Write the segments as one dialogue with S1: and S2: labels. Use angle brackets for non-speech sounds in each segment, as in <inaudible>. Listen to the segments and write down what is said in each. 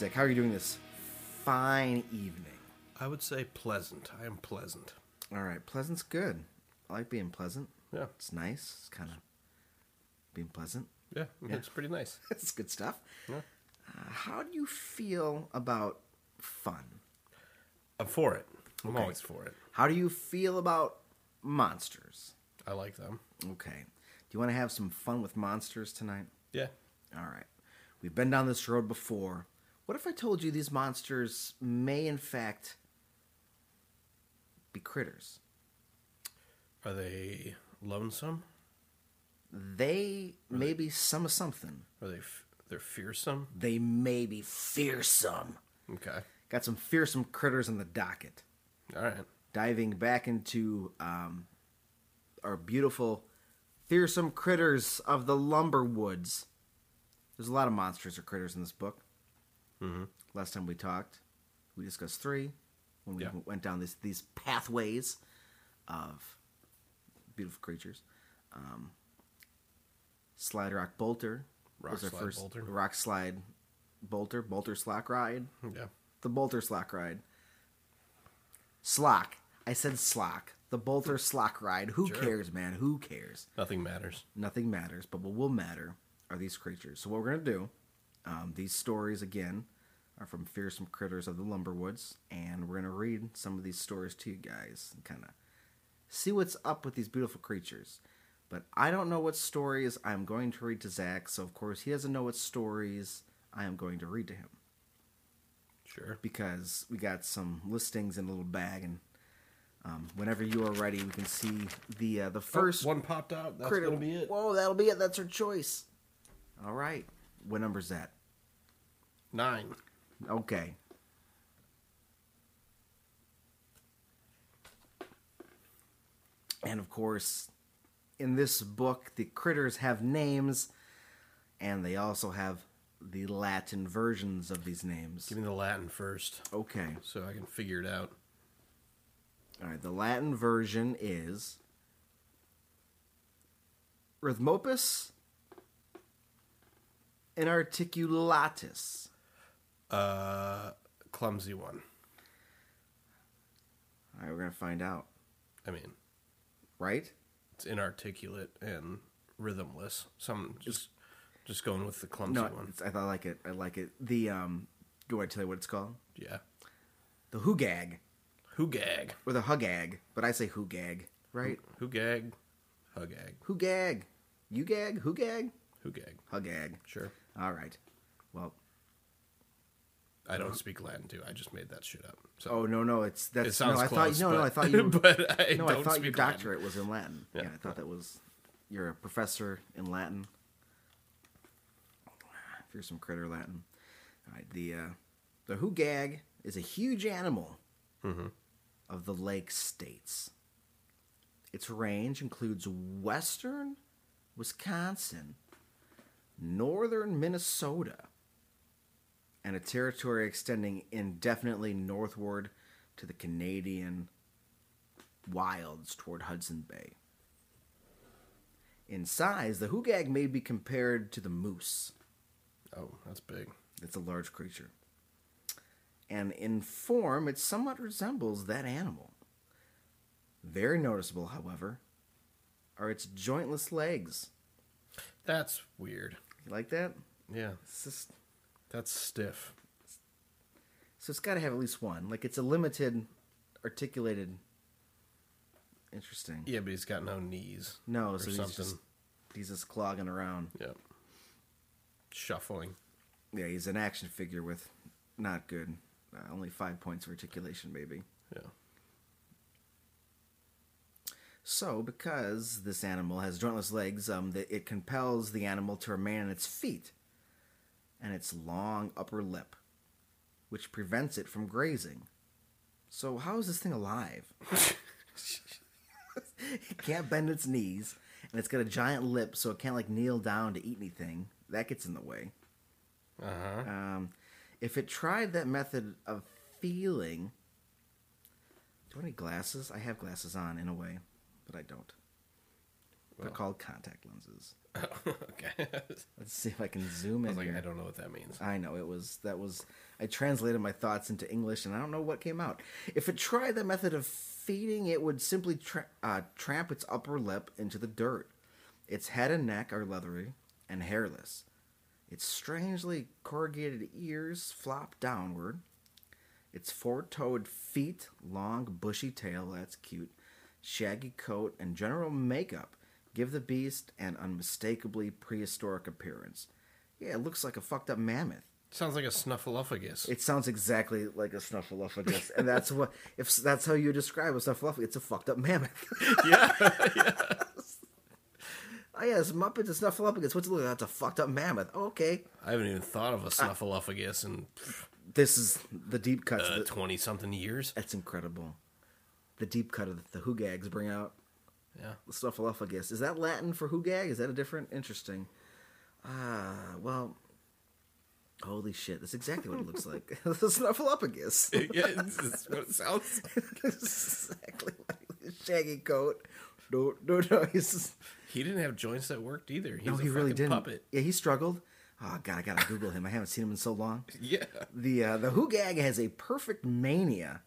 S1: Zach, how are you doing this fine evening?
S2: I would say pleasant. I am pleasant.
S1: All right, pleasant's good. I like being pleasant.
S2: Yeah.
S1: It's nice. It's kind of being pleasant.
S2: Yeah, it's pretty nice. <laughs>
S1: It's good stuff.
S2: Yeah.
S1: Uh, how do you feel about fun?
S2: I'm for it. I'm
S1: Okay.
S2: always for it.
S1: How do you feel about monsters?
S2: I like them.
S1: Okay. Do you want to have some fun with monsters tonight?
S2: Yeah.
S1: All right. We've been down this road before. What if I told you these monsters may, in fact, be critters?
S2: Are they lonesome?
S1: They may be some of something.
S2: Are they f- they're fearsome?
S1: They may be fearsome.
S2: Okay.
S1: Got some fearsome critters on the docket.
S2: All right.
S1: Diving back into um, our beautiful fearsome critters of the lumber woods. There's a lot of monsters or critters in this book.
S2: Mm-hmm.
S1: Last time we talked, we discussed three when we
S2: Yeah.
S1: went down this, these pathways of beautiful creatures. Um, slide Rock Bolter
S2: Rock
S1: was our
S2: Slide
S1: first
S2: Bolter.
S1: Rock Slide Bolter, Bolter Slack Ride.
S2: Yeah.
S1: The Bolter Slack Ride. Slock. I said Slock. The Bolter Slock Ride. Who
S2: Sure.
S1: cares, man? Who cares?
S2: Nothing matters.
S1: Nothing matters, but what will matter are these creatures. So what we're gonna do, um, these stories again are from Fearsome Critters of the Lumberwoods, and we're gonna read some of these stories to you guys and kind of see what's up with these beautiful creatures. But I don't know what stories I'm going to read to Zach, so of course he doesn't know what stories I am going to read to him
S2: Sure.
S1: because we got some listings in a little bag, and um, whenever you are ready, we can see the uh, the first
S2: Oh, one popped out. That's
S1: critter.
S2: gonna be it.
S1: Whoa, that'll be it. That's her choice. All right. What number is that?
S2: Nine.
S1: Okay. And of course, in this book, the critters have names, and they also have the Latin versions of these names.
S2: Give me the Latin first,
S1: Okay.
S2: so I can figure it out.
S1: All right. The Latin version is Rhythmopus inarticulatus.
S2: Uh, clumsy one.
S1: All right, we're gonna find out,
S2: I mean,
S1: right?
S2: it's inarticulate and rhythmless. Some just just going with the clumsy
S1: No,
S2: one.
S1: it's, I, I like it. I like it. The um, do I tell you what it's called?
S2: Yeah.
S1: The Hugag
S2: Who gag?
S1: or the Hugag, but I say Hugag, right?
S2: Who gag? Hugag.
S1: Hugag, you gag, Hugag,
S2: Who gag?
S1: Hugag.
S2: Sure.
S1: All right. Well,
S2: I don't speak Latin too. I just made that shit up. So
S1: oh no, no, it's that's
S2: it sounds
S1: no. I
S2: close.
S1: thought no, no. I thought you. <laughs>
S2: but I
S1: no, I thought your
S2: Latin.
S1: doctorate was in Latin. Yeah.
S2: Yeah.
S1: I thought that was you're a professor in Latin. Fearsome critter Latin. All right. The uh, the Hugag is a huge animal
S2: Mhm.
S1: of the Lake States. Its range includes western Wisconsin, northern Minnesota, and a territory extending indefinitely northward to the Canadian wilds toward Hudson Bay. In size, the Hugag may be compared to the moose.
S2: Oh, that's big.
S1: It's a large creature. And in form, it somewhat resembles that animal. Very noticeable, however, are its jointless legs.
S2: That's weird.
S1: You like that?
S2: Yeah,
S1: It's just,
S2: that's stiff.
S1: so it's got to have at least one. Like it's a limited, articulated. Interesting.
S2: Yeah, but he's got no knees.
S1: No,
S2: or
S1: so he's
S2: something.
S1: just he's just clogging around.
S2: Yep. Shuffling.
S1: Yeah, he's an action figure with not good. Uh, only five points of articulation, maybe.
S2: Yeah.
S1: So, because this animal has jointless legs, um, that it compels the animal to remain on its feet and its long upper lip, which prevents it from grazing. So, how is this thing alive? it can't bend its knees, and it's got a giant lip, so it can't like kneel down to eat anything. That gets in the way.
S2: Uh huh.
S1: Um, if it tried that method of feeling, do I any glasses? I have glasses on in a way, but I don't. They're
S2: Well.
S1: called contact lenses. <laughs>
S2: okay.
S1: Let's see if I can zoom
S2: I
S1: in
S2: like,
S1: here.
S2: I don't know what that means.
S1: I know it was that was I translated my thoughts into English and I don't know what came out. If it tried that method of feeding, it would simply tra- uh, tramp its upper lip into the dirt. Its head and neck are leathery and hairless. Its strangely corrugated ears flop downward. Its four-toed feet, long bushy tail, that's cute, shaggy coat, and general makeup give the beast an unmistakably prehistoric appearance. Yeah, it looks like a fucked up mammoth.
S2: Sounds like a snuffleupagus.
S1: It sounds exactly like a snuffleupagus, and that's what if that's how you describe a snuffleupagus. It's a fucked up mammoth. <laughs>
S2: yeah.
S1: oh yeah, it's Muppets and snuffleupagus. What's it look? like? That's a fucked up mammoth. Oh, okay,
S2: I haven't even thought of a snuffleupagus in
S1: this is the deep cuts.
S2: uh, twenty something years.
S1: that's incredible. The deep cut of the who gags bring out
S2: Yeah.
S1: the snuffleupagus. Is that Latin for who gag? Is that a different? Interesting. Ah, well. Holy shit! That's exactly what it looks like. <laughs> the snuffleupagus. <laughs>
S2: yeah, it's what it sounds. <laughs> like.
S1: exactly like shaggy coat. No, no, no. He's
S2: He didn't have joints that worked either. He
S1: no, he
S2: a
S1: really didn't.
S2: puppet.
S1: Yeah, he struggled. Oh god, I gotta Google him. I haven't seen him in so long.
S2: Yeah.
S1: The uh, the Hugag has a perfect mania.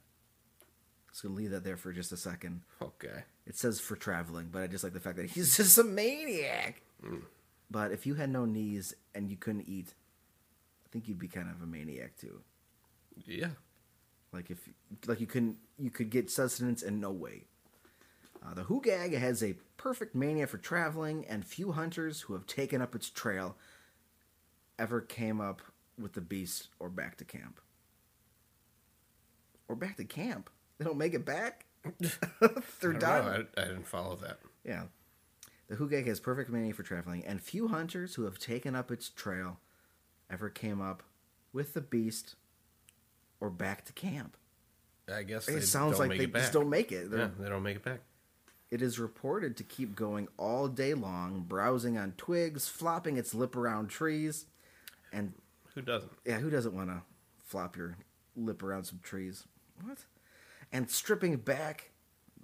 S1: Just gonna leave that there for just a second.
S2: Okay.
S1: It says for traveling, but I just like the fact that he's <laughs> just a maniac. But if you had no knees and you couldn't eat, I think you'd be kind of a maniac too.
S2: Yeah.
S1: Like if like you couldn't you could get sustenance and no weight. Uh, the Hugag has a perfect mania for traveling, and few hunters who have taken up its trail ever came up with the beast or back to camp. Or back to camp. They don't make it back. <laughs> They're
S2: I, don't
S1: done.
S2: know, I, I didn't follow that.
S1: Yeah. The Hugag has perfect mania for traveling, and few hunters who have taken up its trail ever came up with the beast or back to camp.
S2: I guess
S1: It sounds
S2: don't
S1: like
S2: make
S1: they just don't make it. They're-
S2: Yeah, they don't make it back.
S1: It is reported to keep going all day long, browsing on twigs, flopping its lip around trees, and
S2: Who doesn't?
S1: yeah, who doesn't want to flop your lip around some trees? What? And stripping back.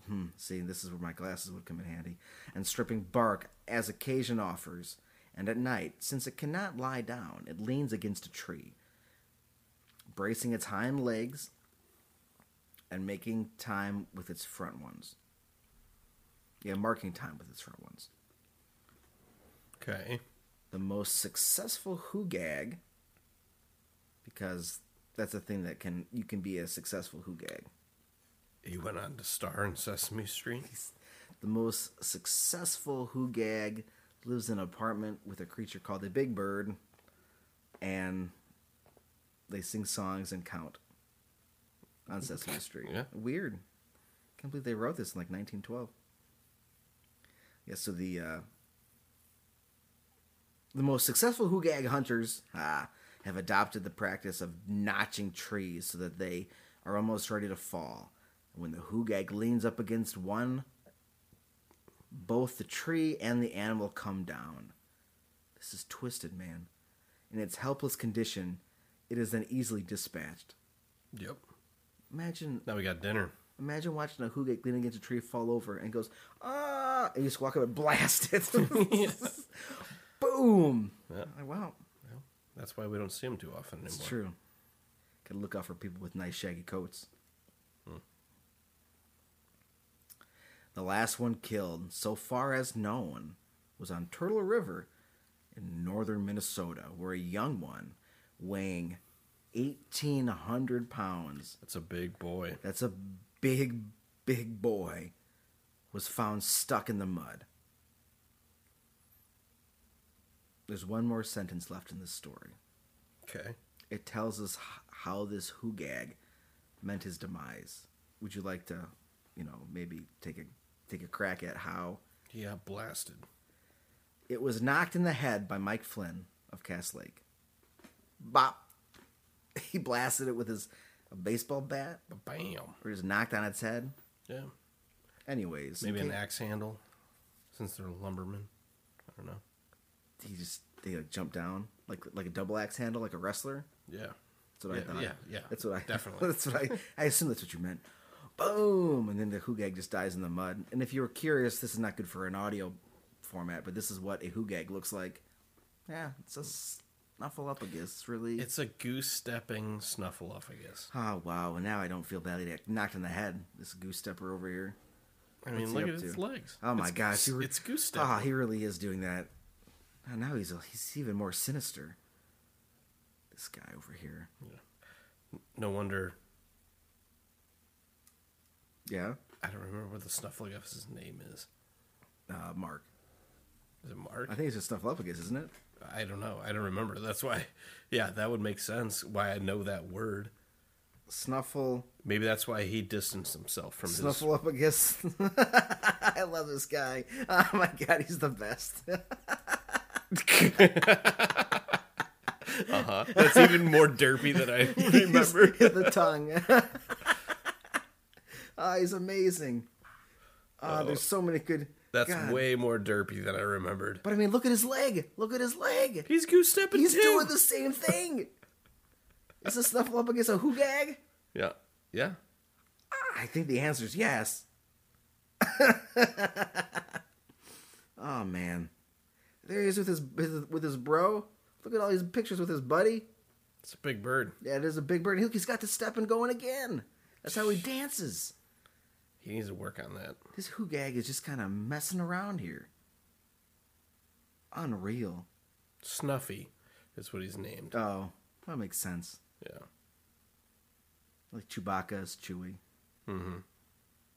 S1: Hmm, see, this is where my glasses would come in handy. And stripping bark as occasion offers. And at night, since it cannot lie down, it leans against a tree, bracing its hind legs and making time with its front ones. Yeah, marking time with its front ones.
S2: Okay.
S1: the most successful hugag because that's a thing that can you can be a successful hugag.
S2: He went on to star in Sesame Street.
S1: The most successful who gag lives in an apartment with a creature called a big bird, and they sing songs and count on Sesame <laughs> Street.
S2: Yeah.
S1: Weird. Can't believe they wrote this in like 1912. Yeah, so the uh, the most successful who gag hunters ah, have adopted the practice of notching trees so that they are almost ready to fall. When the hugag leans up against one, both the tree and the animal come down. This is twisted, man. In its helpless condition, it is then easily dispatched.
S2: Yep.
S1: Imagine
S2: Now we got dinner.
S1: Imagine watching a hugag leaning against a tree fall over and goes, ah, and you just walk up and blast it. <laughs> <laughs> Boom.
S2: Yeah.
S1: Like, wow,
S2: That's why we don't see them too often anymore.
S1: it's true. Gotta look out for people with nice shaggy coats. The last one killed, so far as known, was on Turtle River in northern Minnesota, where a young one weighing 1,800 pounds
S2: That's a big boy.
S1: That's a big, big boy. Was found stuck in the mud. There's one more sentence left in this story.
S2: Okay.
S1: It tells us how this Hugag meant his demise. Would you like to, you know, maybe take a take a crack at how
S2: Yeah, blasted.
S1: it was knocked in the head by Mike Flynn of Cass Lake? Bop. <laughs> He blasted it with his a baseball bat,
S2: Bam.
S1: or just knocked on its head.
S2: Yeah.
S1: Anyways,
S2: Maybe an axe handle, since they're lumbermen. I don't know.
S1: he just they like jumped down like like a double axe handle, like a wrestler.
S2: Yeah.
S1: That's what I thought.
S2: yeah, yeah,
S1: That's what I <laughs>
S2: definitely.
S1: That's what I. I assume that's what you meant. Boom, and then the hugag just dies in the mud. And if you were curious, this is not good for an audio format, but this is what a hugag looks like. Yeah, it's a snuffleupagus. Really.
S2: It's a goose stepping snuffleupagus.
S1: oh wow! And now I don't feel badly knocked in the head. This goose stepper over here.
S2: I mean, look at its
S1: to?
S2: legs.
S1: Oh my
S2: It's
S1: gosh!
S2: goose-
S1: re-
S2: it's goose stepper.
S1: Ah, he really is doing that. Oh, now he's he's even more sinister. This guy over here. Yeah.
S2: No wonder.
S1: Yeah,
S2: I don't remember what the snuffleupagus's name is.
S1: uh, Mark.
S2: Is it Mark?
S1: I think it's just snuffleupagus, isn't it?
S2: I don't know. I don't remember. That's why. <laughs> Yeah, that would make sense. Why I know that word.
S1: Snuffle.
S2: Maybe that's why he distanced himself from his.
S1: Snuffleupagus. <laughs> I love this guy. <laughs> Oh my god, he's the best.
S2: Uh-huh. That's even more derpy than I remember.
S1: the tongue. Oh, he's amazing. Oh, there's so many good.
S2: That's
S1: God.
S2: way more derpy than I remembered.
S1: But I mean, look at his leg. Look at his leg.
S2: He's goose stepping
S1: He's
S2: too.
S1: doing the same thing. <laughs> Is this a against a hugag?
S2: Yeah, yeah.
S1: Ah, I think the answer is yes. <laughs> oh man, there he is with his with his bro. Look at all these pictures with his buddy.
S2: It's a big bird.
S1: Yeah, it is a big bird. Look, he's got the stepping going again. That's how he dances.
S2: He needs to work on that.
S1: This hugag is just kind of messing around here. Unreal.
S2: Snuffy is what he's named.
S1: Oh, that makes sense.
S2: Yeah.
S1: Like Chewbacca is Chewy.
S2: Mm-hmm.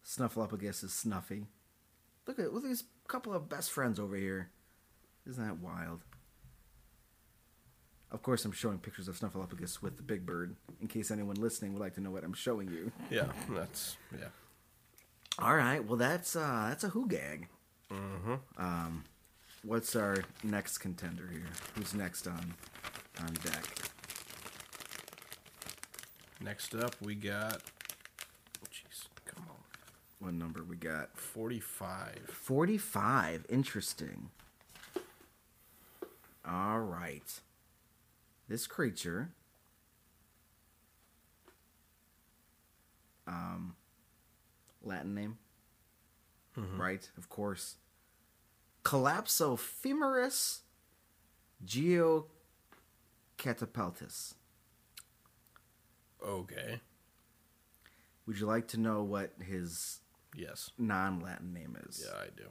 S1: Snuffleupagus is Snuffy. Look at look at these couple of best friends over here. Isn't that wild? Of course, I'm showing pictures of Snuffleupagus with the big bird, in case anyone listening would like to know what I'm showing you.
S2: Yeah, that's yeah.
S1: All right, well that's uh that's a hugag.
S2: Mm-hmm.
S1: Um, what's our next contender here? Who's next on on deck?
S2: Next up, we got. Jeez, come on.
S1: What number we got?
S2: Forty-five.
S1: Forty-five. Interesting. All right. This creature. Um, Latin name, mm-hmm. right? Of course. Collapsofemurus geocatapultus.
S2: Okay.
S1: Would you like to know what his
S2: Yes.
S1: non-Latin name is?
S2: Yeah, I do.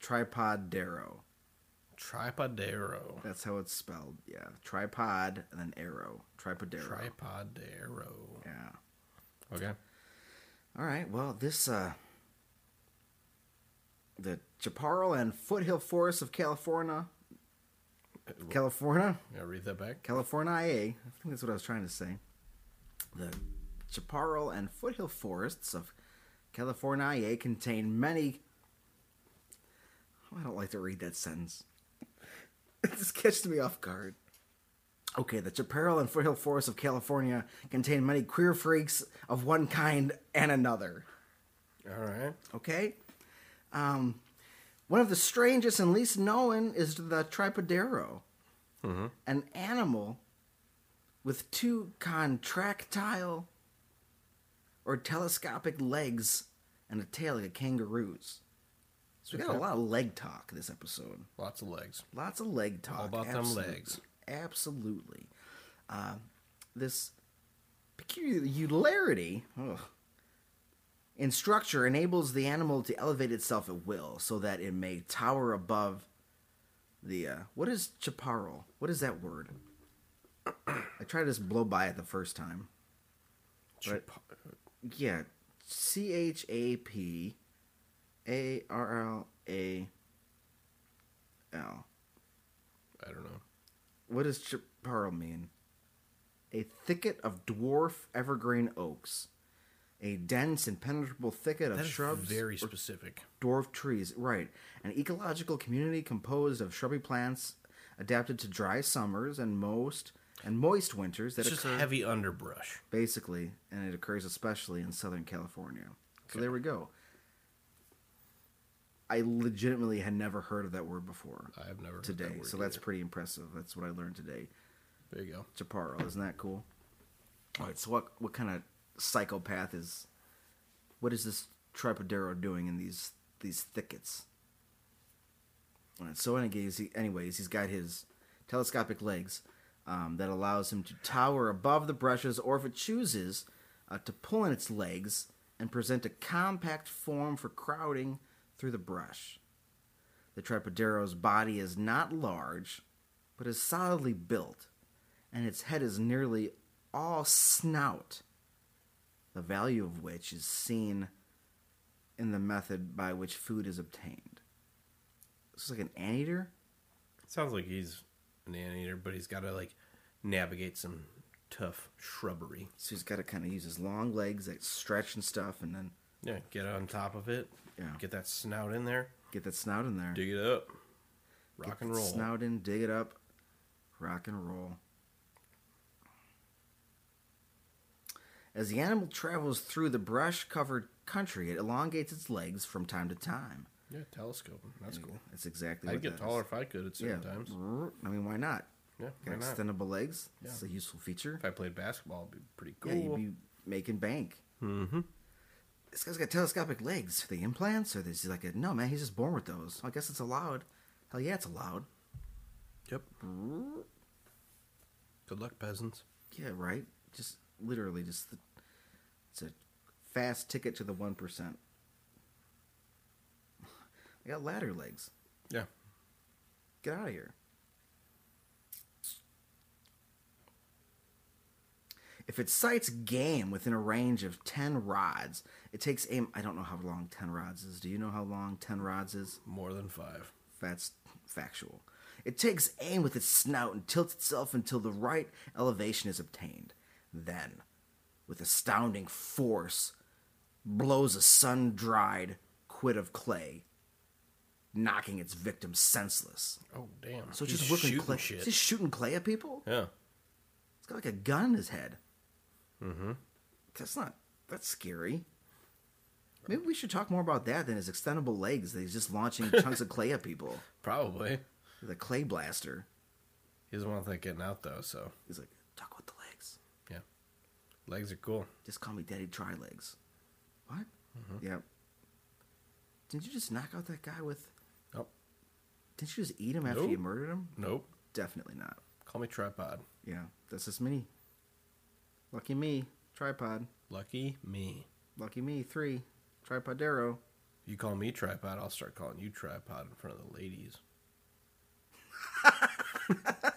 S1: Tripodero.
S2: Tripodero.
S1: That's how it's spelled. Yeah, tripod and then arrow. Tripodero.
S2: Tripodero.
S1: yeah.
S2: Okay.
S1: All right. Well, this uh, the chaparral and foothill forests of California, California,
S2: Yeah, read that back.
S1: California. I think that's what I was trying to say. The chaparral and foothill forests of California contain many. I don't like to read that sentence. <laughs> It just catches me off guard. Okay, the chaparral and foothill forests of California contain many queer freaks of one kind and another.
S2: All right.
S1: Okay? Um, one of the strangest and least known is the Tripodero, an animal with two contractile or telescopic legs and a tail like a kangaroo's. So we got a lot of leg talk this episode.
S2: Lots of legs.
S1: Lots of leg talk.
S2: All about them legs.
S1: Absolutely. Uh, this peculiarity ugh, in structure enables the animal to elevate itself at will so that it may tower above the. Uh, what is chaparral? What is that word? I tried to just blow by it the first time. But- Yeah. C H A P A R L A L.
S2: I don't
S1: what does chaparral mean? A thicket of dwarf evergreen oaks. A dense, impenetrable thicket of shrubs
S2: very specific.
S1: dwarf trees. Right. An ecological community composed of shrubby plants adapted to dry summers and most and moist winters that
S2: It's just
S1: occur
S2: heavy underbrush.
S1: basically, and it occurs especially in Southern California. So there we go. I legitimately had never heard of that word before
S2: I have never heard
S1: today,
S2: that word
S1: so that's
S2: either.
S1: pretty impressive. That's what I learned today.
S2: there you go.
S1: Chaparro, isn't that cool? All right, so what what kind of psychopath is? What is this Tripodero doing in these these thickets? All right, so anyways, he, anyways, he's got his telescopic legs um, that allows him to tower above the brushes, or if it chooses, uh, to pull in its legs and present a compact form for crowding through the brush. The Tripodero's body is not large, but is solidly built, and its head is nearly all snout, the value of which is seen in the method by which food is obtained. This is like an anteater?
S2: Sounds like he's an anteater, but he's got to like navigate some tough shrubbery.
S1: So he's got to kind of use his long legs that stretch and stuff, and then
S2: Yeah, get on top of it.
S1: Yeah.
S2: Get that snout in there.
S1: get that snout in there.
S2: Dig it up. Rock
S1: Get
S2: and roll.
S1: Snout in, dig it up, rock and roll. As the animal travels through the brush covered country, it elongates its legs from time to time.
S2: Yeah, telescoping. That's cool.
S1: That's exactly
S2: I'd get taller
S1: is.
S2: if I could at
S1: Yeah.
S2: certain times.
S1: I mean, why not?
S2: Yeah,
S1: Got
S2: why not?
S1: extendable legs.
S2: Yeah.
S1: It's a useful feature.
S2: If I played basketball, it'd be pretty cool.
S1: Yeah, you'd be making bank.
S2: mm-hmm.
S1: This guy's got telescopic legs. Are they implants? Or is he like a no man? He's just born with those. I guess it's allowed. Hell yeah, it's allowed.
S2: Yep. Good luck, peasants.
S1: Yeah, right. Just literally, just the, it's a fast ticket to the one percent. I got ladder legs.
S2: Yeah.
S1: Get out of here. If it sights game within a range of 10 rods, it takes aim. I don't know how long 10 rods is. Do you know how long 10 rods is?
S2: More than five.
S1: That's factual. It takes aim with its snout and tilts itself until the right elevation is obtained. Then, with astounding force, blows a sun dried quid of clay, knocking its victim senseless.
S2: Oh damn!
S1: So it's
S2: He's
S1: just whipping
S2: shooting
S1: clay.
S2: shit.
S1: Just shooting clay at people?
S2: Yeah.
S1: It's got like a gun in his head. Mm-hmm. That's not. That's scary. Maybe we should talk more about that than his extendable legs that he's just launching <laughs> chunks of clay at people.
S2: Probably.
S1: The clay blaster.
S2: He doesn't want that getting out though. So
S1: He's like, talk with the legs.
S2: yeah, legs are cool.
S1: Just call me Daddy Try Legs. What?
S2: Mm-hmm.
S1: Yep. Didn't you just knock out that guy with?
S2: Nope.
S1: Didn't you just eat him after
S2: Nope.
S1: you murdered him?
S2: Nope.
S1: Definitely not.
S2: Call me tripod.
S1: Yeah, that's just me. Lucky me. Tripod.
S2: Lucky me.
S1: Lucky me. Three. Tripodero.
S2: You call me tripod, I'll start calling you tripod in front of the ladies. <laughs>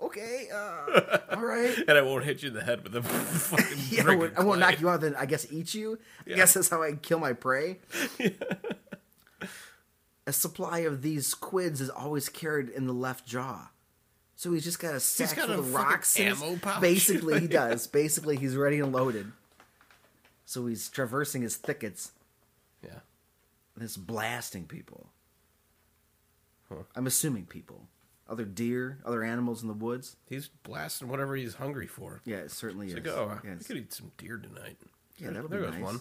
S1: Okay. Uh, <laughs> all right.
S2: And I won't hit you in the head with a <laughs> fucking.
S1: Yeah, I won't, I won't knock you out. Then I guess eat you. I guess that's how I kill my prey. A supply of these quids is always carried in the left jaw, so he's just got a sack
S2: got
S1: full of rocks.
S2: ammo pouch.
S1: Basically, he <laughs> does. Basically, he's ready and loaded. So he's traversing his thickets
S2: Yeah.
S1: and it's blasting people. I'm assuming people, other deer, other animals in the woods.
S2: He's blasting whatever he's hungry for.
S1: Yeah, it certainly
S2: It's
S1: is.
S2: like, oh,
S1: yeah,
S2: I could eat some deer tonight.
S1: Yeah, that'll
S2: there
S1: be
S2: goes
S1: nice.
S2: one.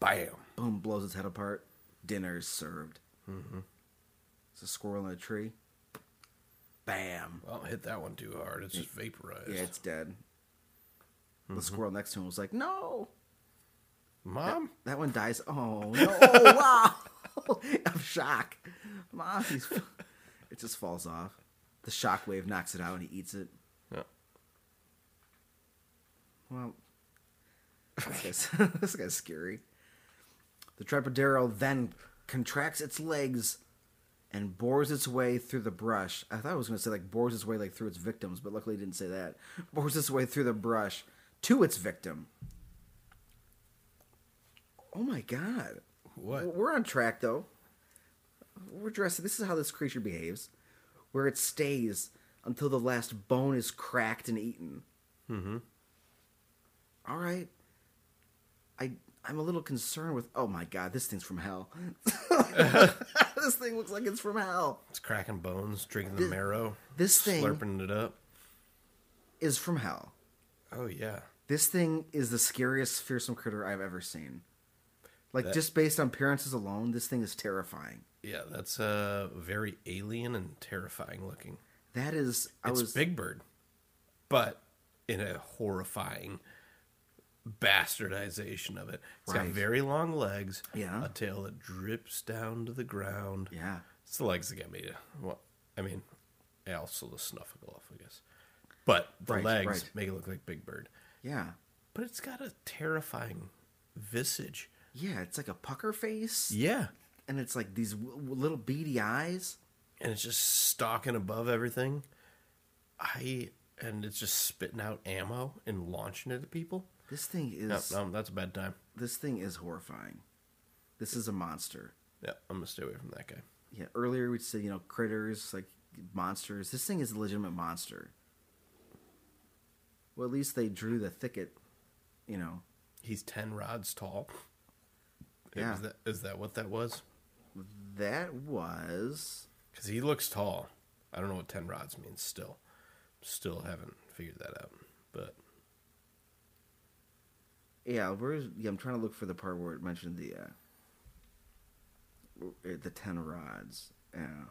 S2: Bam.
S1: boom, blows its head apart. Dinner is served. Mm-hmm. It's a squirrel in a tree. Bam.
S2: Well, hit that one too hard. It's just vaporized.
S1: Yeah, it's dead.
S2: Mm-hmm.
S1: The squirrel next to him was like, "No,
S2: Mom?
S1: that one dies." Oh no! <laughs> <laughs> wow, <laughs> of shock. Mom, he's, it just falls off. The shock wave knocks it out, and he eats it.
S2: Yeah.
S1: Well, this guy's, this guy's scary. The Tripodero then contracts its legs and bores its way through the brush. I thought I was going to say like bores its way like through its victims, but luckily it didn't say that. Bores its way through the brush to its victim. Oh my god.
S2: What?
S1: We're on track though. We're dressing. This is how this creature behaves, where it stays until the last bone is cracked and eaten.
S2: Mm-hmm.
S1: All right. I I'm a little concerned with. Oh my god, this thing's from hell. <laughs> <laughs> this thing looks like it's from hell.
S2: It's cracking bones, drinking the
S1: This-
S2: marrow,
S1: This thing
S2: slurping it up.
S1: is from hell.
S2: Oh yeah.
S1: This thing is the scariest fearsome critter I've ever seen. Like
S2: That-
S1: just based on appearances alone, this thing is terrifying.
S2: Yeah, that's uh very alien and terrifying looking.
S1: That is, I
S2: It's
S1: was
S2: Big Bird, but in a horrifying bastardization of it. It's got very long legs,
S1: Yeah.
S2: a tail that drips down to the ground.
S1: yeah.
S2: It's the legs that get me to. Well, I mean, also the snuffle I guess. But the
S1: Right,
S2: legs
S1: right.
S2: make it look like Big Bird.
S1: Yeah.
S2: But it's got a terrifying visage.
S1: Yeah, it's like a pucker face,
S2: Yeah.
S1: and it's like these w- w- little beady eyes.
S2: and it's just stalking above everything. I and it's just spitting out ammo and launching it at people.
S1: This thing is
S2: No, no, um, that's a bad time.
S1: this thing is horrifying. This is a monster.
S2: Yeah, I'm gonna stay away from that guy.
S1: Yeah, earlier we said you know critters like monsters. This thing is a legitimate monster. Well, at least they drew the thicket. You know,
S2: He's ten rods tall.
S1: Yeah.
S2: Is that is that what that was?
S1: that was
S2: Because he looks tall. I don't know what ten rods means. Still, still haven't figured that out. But
S1: yeah. Where's yeah? I'm trying to look for the part where it mentioned the uh, the ten rods. Yeah.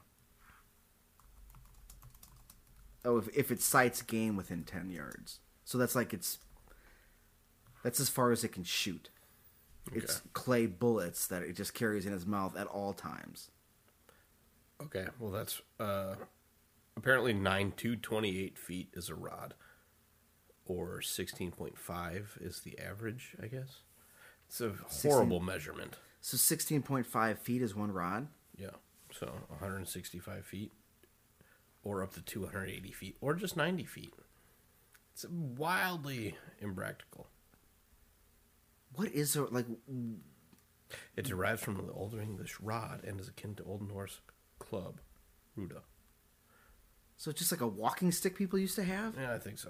S1: Oh, if if it sights game within ten yards, so that's like it's that's as far as it can shoot.
S2: Okay.
S1: It's clay bullets that it just carries in its mouth at all times.
S2: okay, well that's uh, apparently nine to twenty eight feet is a rod, or sixteen point five is the average. I guess it's a horrible measurement.
S1: So sixteen point five feet is one rod.
S2: Yeah. So 165 feet, or up to 280 feet, or just 90 feet. It's wildly impractical.
S1: What is there like?
S2: It derives from the Old English rod and is akin to Old Norse club, ruda.
S1: So just like a walking stick people used to have.
S2: Yeah, I think so.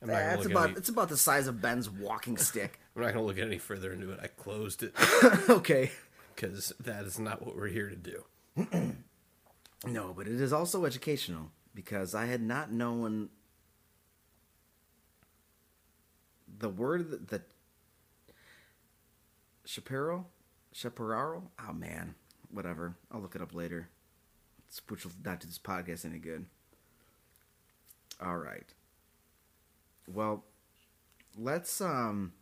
S2: I'm not, gonna
S1: That's
S2: look
S1: about
S2: any,
S1: it's about the size of Ben's walking stick. <laughs>
S2: I'm not gonna look any further into it. I closed it <laughs>
S1: okay.
S2: because that is not what we're here to do. <clears throat>
S1: No, but it is also educational because I had not known the word that, that chaparral. Oh man, whatever. I'll look it up later. Which will not do this podcast any good. All right. Well, let's um,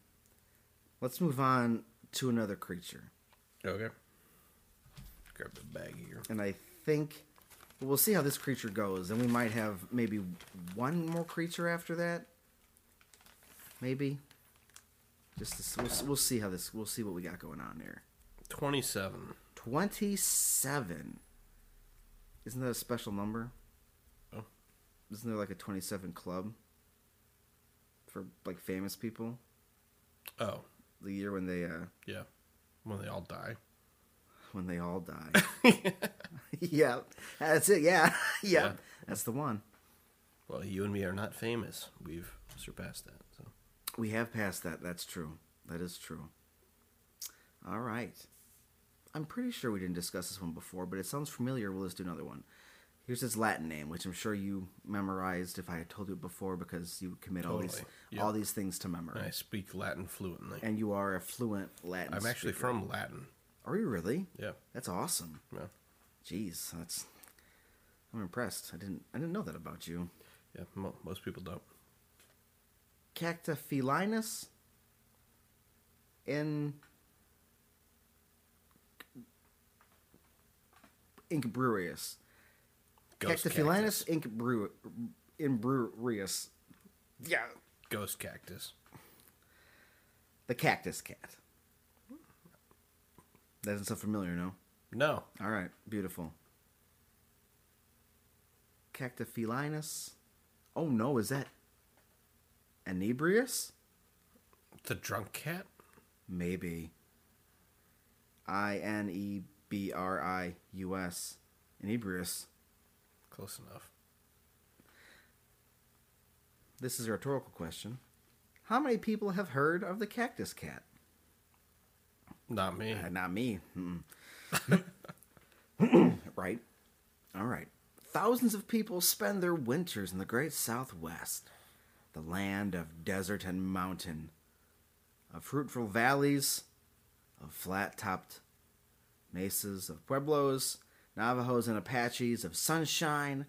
S1: let's move on to another creature.
S2: Okay. Grab the bag here.
S1: and I think we'll see how this creature goes. And we might have maybe one more creature after that. Maybe. Just to, we'll, we'll see how this. We'll see what we got going on here.
S2: 27.
S1: Twenty-seven. Isn't that a special number?
S2: Oh.
S1: Isn't there like a twenty-seven club for like famous people?
S2: Oh,
S1: The year when they uh
S2: yeah. When they all die.
S1: when they all die. <laughs> <laughs> yeah, that's it. Yeah, <laughs> yeah,
S2: Yeah.
S1: that's the one.
S2: Well, you and me are not famous. We've surpassed that. So
S1: We have passed that. That's true. That is true. All right. I'm pretty sure we didn't discuss this one before, but it sounds familiar. We'll just do another one. Here's his Latin name, which I'm sure you memorized if I had told you before because you commit all these
S2: Yep.
S1: all these things to memory.
S2: I speak Latin fluently.
S1: And you are a fluent Latin.
S2: I'm actually
S1: speaker.
S2: from Latin.
S1: Are you really?
S2: Yeah.
S1: That's awesome.
S2: Yeah.
S1: Jeez, that's. I'm impressed. I didn't. I didn't know that about you.
S2: Yeah. Mo- most people don't.
S1: Cactophilinus in Cactophilinus
S2: cactus.
S1: Incbru Imbrurius. Yeah.
S2: Ghost cactus.
S1: The cactus cat. That doesn't sound familiar, no?
S2: No.
S1: All right, beautiful. Cactophilinus. Oh no, is that Inebrius?
S2: The drunk cat?
S1: Maybe. I N E B R I U S. Inebrius.
S2: Close enough.
S1: this is a rhetorical question. How many people have heard of the cactus cat?
S2: Not me.
S1: Uh, not me. <laughs> <coughs> Right? All right. Thousands of people spend their winters in the great Southwest, the land of desert and mountain, of fruitful valleys, of flat topped mesas, of pueblos, Navajos and Apaches, of sunshine,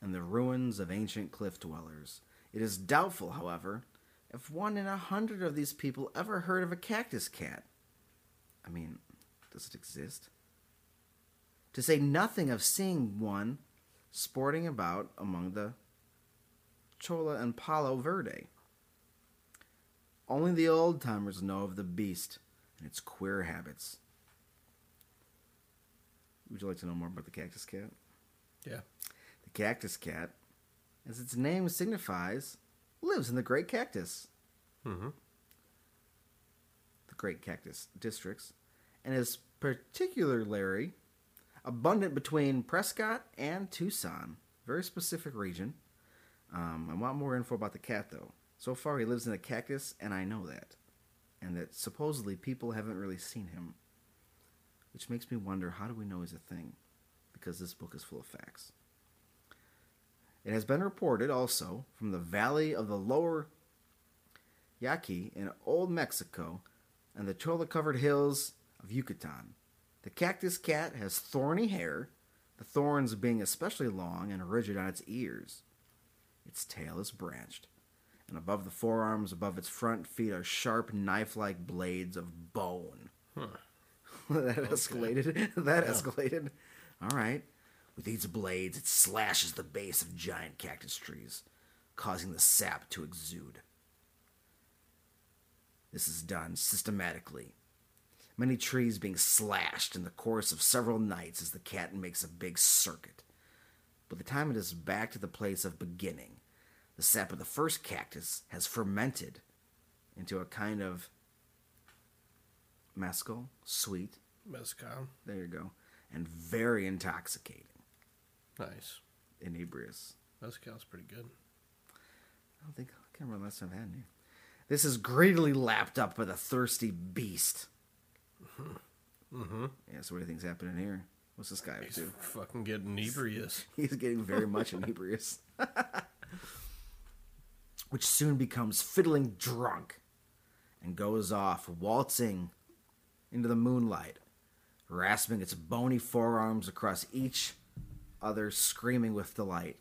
S1: and the ruins of ancient cliff dwellers. It is doubtful, however, if one in a hundred of these people ever heard of a cactus cat. I mean, does it exist? To say nothing of seeing one sporting about among the Cholla and Palo Verde. Only the old timers know of the beast and its queer habits. Would you like to know more about the cactus cat?
S2: Yeah.
S1: The cactus cat, as its name signifies, lives in the Great Cactus,
S2: Mm-hmm.
S1: the Great Cactus districts, and is particularly abundant between Prescott and Tucson. Very specific region. Um, I want more info about the cat, though. So far, he lives in a cactus, and I know that. And that supposedly people haven't really seen him. Which makes me wonder how do we know he's a thing? Because this book is full of facts. It has been reported also from the valley of the lower Yaqui in old Mexico and the cholla covered hills of Yucatan. The cactus cat has thorny hair, the thorns being especially long and rigid on its ears. Its tail is branched, and above the forearms, above its front feet, are sharp knife like blades of bone. <laughs> that escalated. <laughs> That escalated. All right. With these blades, it slashes the base of giant cactus trees, causing the sap to exude. This is done systematically. Many trees being slashed in the course of several nights as the cat makes a big circuit. By the time it is back to the place of beginning, the sap of the first cactus has fermented into a kind of mescal, sweet,
S2: Mezcal.
S1: there you go, and very intoxicating,
S2: Nice.
S1: inebrious.
S2: Mezcal's pretty good.
S1: I don't think I can't remember last time I had any. This is greedily lapped up by the thirsty beast.
S2: Mm-hmm.
S1: Yeah, so what do you think's happening here? What's this guy up
S2: He's
S1: to?
S2: fucking getting inebrious. <laughs>
S1: He's getting very much <laughs> inebrious. <laughs> Which soon becomes fiddling drunk and goes off waltzing into the moonlight, rasping its bony forearms across each other, screaming with delight.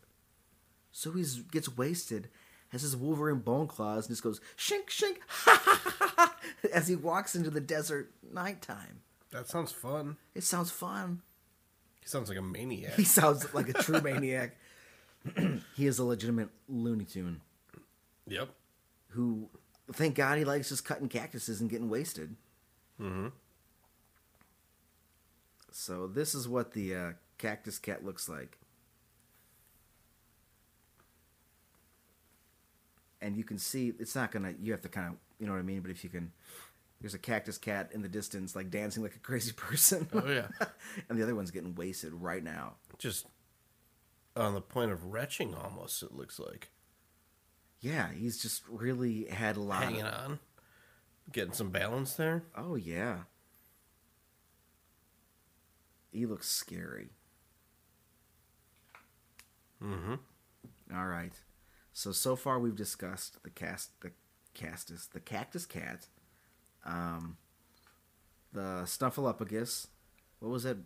S1: So he gets wasted, has his Wolverine bone claws, and just goes shink shink <laughs> ha ha ha ha as he walks into the desert nighttime.
S2: That sounds fun.
S1: It sounds fun.
S2: He sounds like a maniac.
S1: He sounds like a true <laughs> maniac. <clears throat> he is a legitimate Looney Tune
S2: yep.
S1: who, thank God, he likes just cutting cactuses and getting wasted.
S2: Mm-hmm.
S1: So this is what the uh, cactus cat looks like, and you can see it's not gonna. You have to kind of, you know what I mean. But if you can, there's a cactus cat in the distance, like dancing like a crazy <laughs> person.
S2: Oh yeah. <laughs>
S1: and the other one's getting wasted right now.
S2: Just on the point of retching, almost. It looks like
S1: Yeah, he's just really had a lot.
S2: hanging
S1: of,
S2: on, getting some balance there.
S1: Oh yeah. He looks scary.
S2: Mm-hmm.
S1: All right. So so far we've discussed the cast the castus, the cactus cat, um, the snuffleupagus. What was that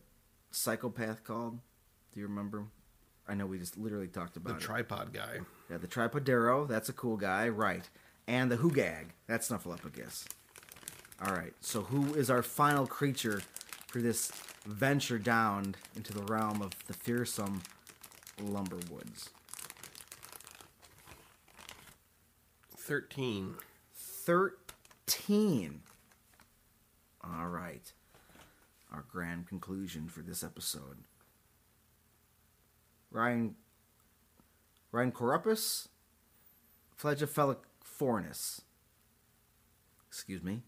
S1: psychopath called? Do you remember? I know we just literally talked
S2: The
S1: about it.
S2: The tripod guy.
S1: Yeah, the tripodero. That's a cool guy, right? And the hugag. That's snuffleupagus. All right. So who is our final creature for this venture down into the realm of the fearsome lumberwoods?
S2: Thirteen.
S1: 13. All right. Our grand conclusion for this episode. Ryan Ryan Corupus Flagellifornis. Excuse me.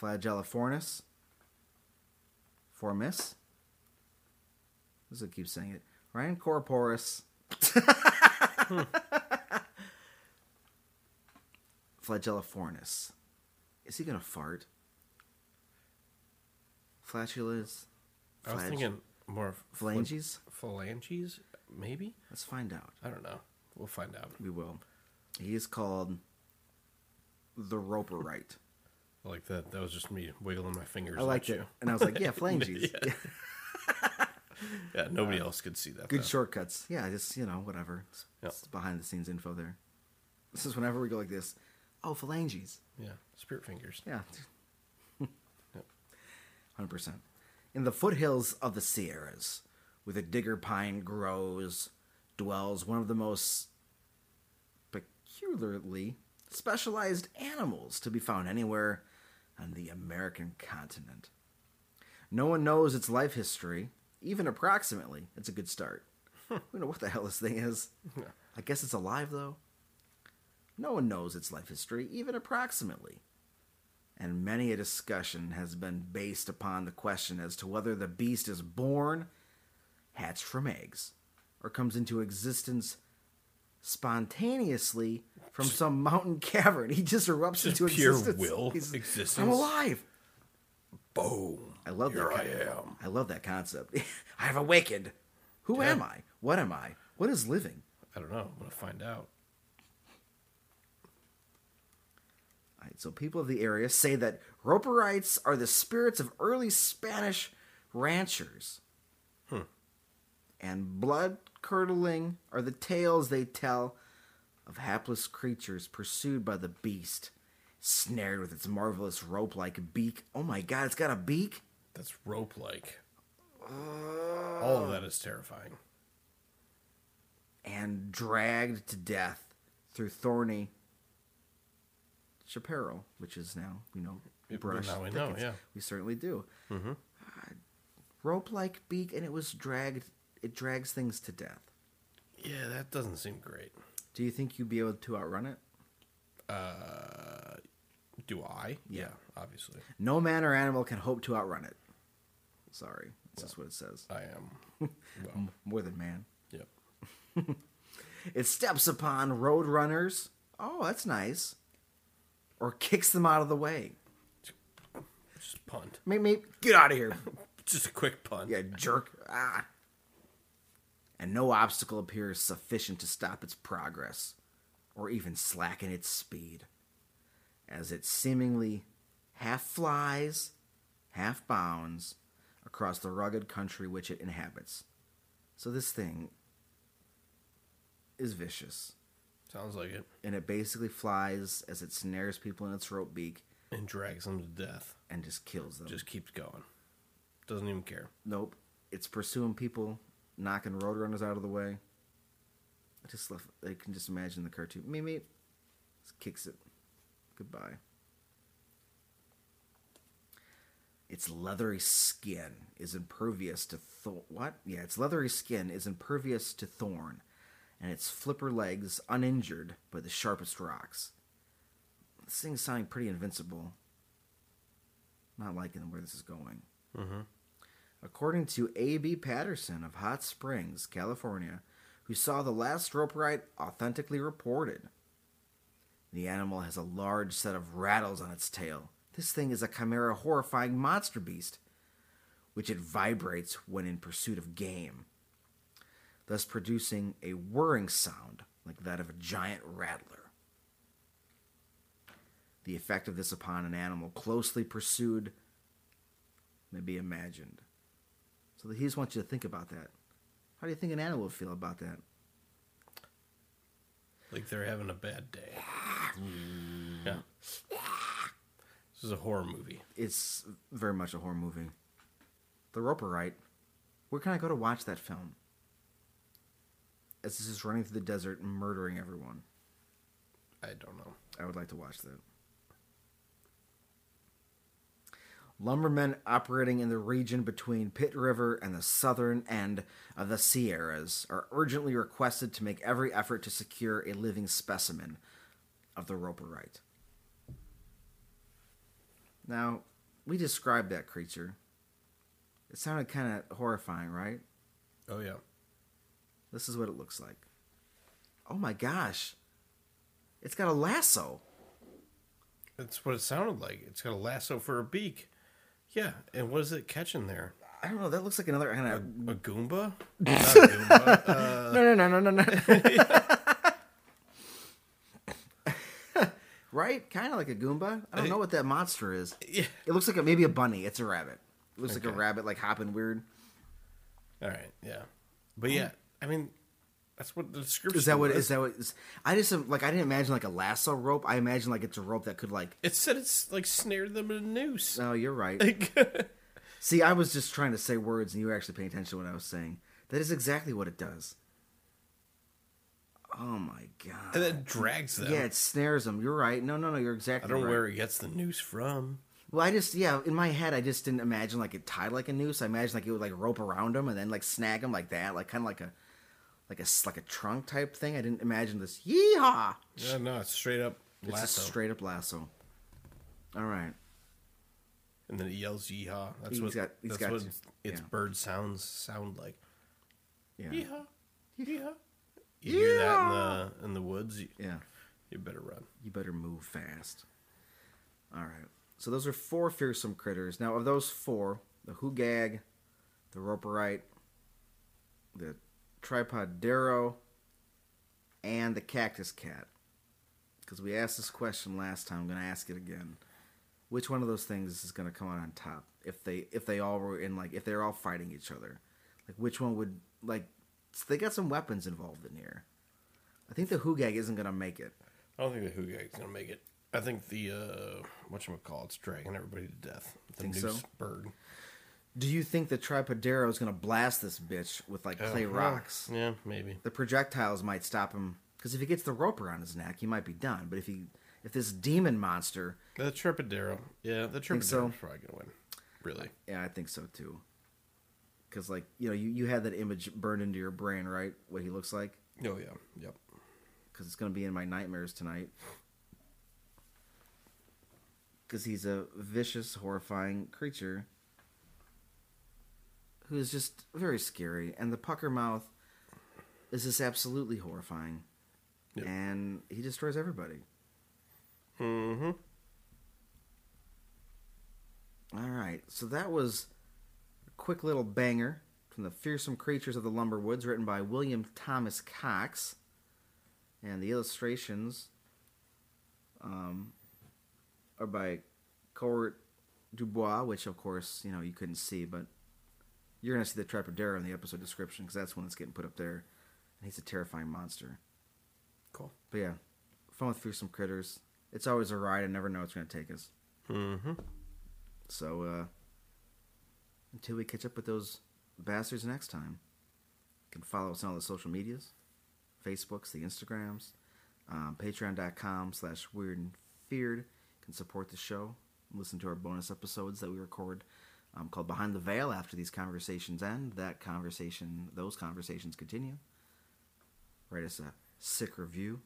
S1: Flagellifornis. Formis. This is keep saying it. Ryan Corporus. <laughs> flagellifornis. Is he gonna fart? Flatulence.
S2: I was thinking more
S1: phalanges.
S2: Phalanges, maybe.
S1: Let's find out.
S2: I don't know. We'll find out.
S1: We will. He is called the Roperite. <laughs>
S2: I like that. That was just me wiggling my fingers.
S1: I liked it,
S2: you.
S1: and I was like, "Yeah, <laughs> phalanges. <laughs>
S2: Yeah. Yeah, nobody uh, else could see that.
S1: Good
S2: though.
S1: shortcuts. Yeah, just you know, whatever. It's,
S2: Yep.
S1: it's behind the scenes info there. This is whenever we go like this. Oh, phalanges.
S2: Yeah, spirit fingers.
S1: Yeah.
S2: Yep.
S1: Hundred percent. In the foothills of the Sierras, where the digger pine grows, dwells one of the most peculiarly specialized animals to be found anywhere on the American continent. No one knows its life history, even approximately. It's a good start. we don't know what the hell this thing is. I guess it's alive, though. No one knows its life history, even approximately. And many a discussion has been based upon the question as to whether the beast is born, hatched from eggs, or comes into existence spontaneously from some mountain <laughs> cavern. He just erupts
S2: Just
S1: into
S2: pure
S1: existence.
S2: will
S1: He's-
S2: existence.
S1: I'm alive.
S2: Boom.
S1: I love
S2: Here
S1: that.
S2: I am.
S1: I love that concept. <laughs> I have awakened. Who
S2: Yeah.
S1: am I? What am I? What is living?
S2: I don't know. I'm gonna find out.
S1: All right, so people of the area say that Roperites are the spirits of early Spanish ranchers. Hmm. And blood curdling are the tales they tell of hapless creatures pursued by the beast, snared with its marvelous rope like beak. Oh my god, it's got a beak?
S2: That's rope like. All of that is terrifying.
S1: And dragged to death through thorny chaparral, which is now, you know, brush.
S2: now we know, yeah.
S1: We certainly do. Mm-hmm. rope like beak, and it was dragged. It drags things to death.
S2: Yeah, that doesn't seem great.
S1: Do you think you'd be able to outrun it?
S2: Uh, do I?
S1: Yeah.
S2: obviously.
S1: No man or animal can hope to outrun it. Sorry, that's just what it says.
S2: I am. <laughs> Well,
S1: More than man.
S2: yep. <laughs>
S1: It steps upon road runners. Oh, that's nice. Or kicks them out of the way.
S2: Just punt.
S1: Maybe, maybe get out of here. <laughs>
S2: Just a quick punt.
S1: Yeah, jerk. Ah. And no obstacle appears sufficient to stop its progress, or even slacken its speed, as it seemingly half flies, half bounds across the rugged country which it inhabits. So this thing is vicious,
S2: Sounds like it.
S1: and it basically flies as it snares people in its rope beak
S2: And drags them to death.
S1: and just kills them.
S2: Just keeps going. Doesn't even care.
S1: Nope. It's pursuing people, knocking roadrunners out of the way. I just love. I can just imagine the cartoon. Just kicks it. Goodbye. Its leathery skin is impervious to thorn. What? Yeah, its leathery skin is impervious to thorn, and its flipper legs uninjured by the sharpest rocks. This thing's sounding pretty invincible. Not liking where this is going. Mm-hmm. According to A.B. Patterson of Hot Springs, California, who saw the last roperite authentically reported, the animal has a large set of rattles on its tail. This thing is a chimera horrifying monster beast, which it vibrates when in pursuit of game, thus producing a whirring sound like that of a giant rattler. The effect of this upon an animal closely pursued may be imagined. So he just wants you to think about that. How do you think an animal would feel about that?
S2: Like they're having a bad day. <sighs> Yeah. This is a horror movie.
S1: It's very much a horror movie. The Roperite. Where can I go to watch that film? As this is running through the desert and murdering everyone.
S2: I don't know.
S1: I would like to watch that. Lumbermen operating in the region between Pit River and the southern end of the Sierras are urgently requested to make every effort to secure a living specimen of the Roperite. Now, we described that creature. It sounded kind of horrifying, right?
S2: Oh yeah.
S1: This is what it looks like. Oh my gosh. It's got a lasso.
S2: That's what it sounded like. It's got a lasso for a beak. Yeah, and what is it catching there?
S1: I don't know. That looks like another kind of
S2: A Goomba? <laughs> Not a Goomba. Uh, <laughs>
S1: no, no, no, no, no, no. <laughs> right? Kind of like a Goomba. I don't know what that monster is.
S2: yeah.
S1: It looks like a, maybe a bunny. It's a rabbit. It looks like a rabbit, like hopping weird.
S2: All right. Yeah. But yeah, I mean, that's what the description
S1: Is that what?
S2: was.
S1: Is that what? Is, I just like I didn't imagine like a lasso rope. I imagine like it's a rope that could like.
S2: It said it's like snared them in a noose.
S1: Oh, you're right.
S2: Like, <laughs>
S1: See, I was just trying to say words, and you were actually paying attention to what I was saying. That is exactly what it does. Oh my god!
S2: and then drags them.
S1: yeah, it snares them. You're right. No, no, no. You're exactly.
S2: I don't know
S1: right.
S2: where it gets the noose from.
S1: Well, I just yeah, in my head, I just didn't imagine like it tied like a noose. I imagined like it would like rope around him and then like snag him like that, like kind of like a like a like a trunk type thing. I didn't imagine this. Yeehaw!
S2: Yeah, no, it's straight up Lasso.
S1: It's a straight up lasso. All right.
S2: and then it yells yeehaw. That's
S1: He's
S2: what
S1: got- he's
S2: that's
S1: got
S2: what
S1: to,
S2: its
S1: yeah.
S2: bird sounds sound like.
S1: Yeah.
S2: Yeehaw. Yeehaw. You hear that in the in the woods, you,
S1: Yeah.
S2: you better run.
S1: You better move fast. All right. So those are four fearsome critters. Now, of those four, the Hugag, the Roperite, the Tripodero, and the Cactus Cat. Because we asked this question last time, I'm going to ask it again. Which one of those things is going to come out on top if they if they all were in like if they're all fighting each other? Like which one would like they got some weapons involved in here. I think the Hugag isn't going to make it.
S2: I don't think the Hugag's gonna make it. I think the uh whatchamacallit's dragging everybody to death. The
S1: Think
S2: noose
S1: so?
S2: bird.
S1: Do you think the Tripodero is going to blast this bitch with like clay
S2: Uh,
S1: rocks?
S2: Yeah, maybe.
S1: The projectiles might stop him because if he gets the rope around his neck, he might be done. But if he, if this demon monster,
S2: The Tripodero. Yeah, the
S1: Think
S2: Tripodero's
S1: so?
S2: probably gonna win. Really.
S1: yeah, I think so too. Because like you know, you you had that image burned into your brain, right? What he looks like,
S2: Oh yeah. Yep.
S1: because it's going to be in my nightmares tonight. Because he's a vicious, horrifying creature who is just very scary, and the pucker mouth is just absolutely horrifying,
S2: Yep.
S1: and he destroys everybody.
S2: Mm-hmm.
S1: All right, so that was a quick little banger from the Fearsome Creatures of the Lumber Woods, written by William Thomas Cox, and the illustrations um, are by Court Dubois, which of course you know you couldn't see, but you're gonna see the Tripodero in the episode description because that's when it's getting put up there, and he's a terrifying monster.
S2: Cool.
S1: But yeah, fun with Fearsome Critters. It's always a ride. I never know what's gonna take us.
S2: Mm-hmm.
S1: So, uh, until we catch up with those bastards next time, you can follow us on all the social medias Facebooks, the Instagrams, um, patreon.com slash weird and feared. You can support the show, listen to our bonus episodes that we record um, called Behind the Veil after these conversations end. That conversation, those conversations continue. Write us a sick review.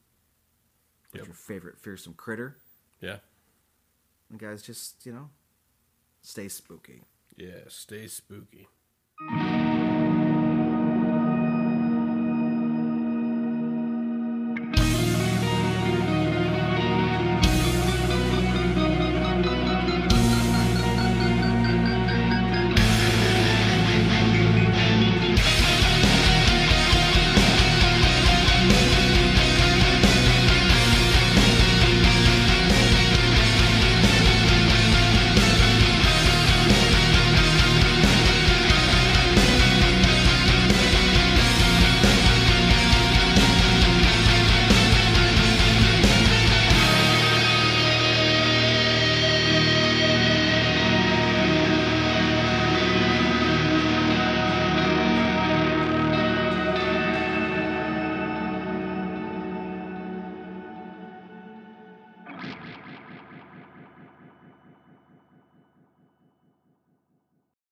S1: What's
S2: Yep.
S1: your favorite fearsome critter?
S2: Yeah.
S1: And guys, just, you know, stay spooky.
S2: Yeah. Stay spooky.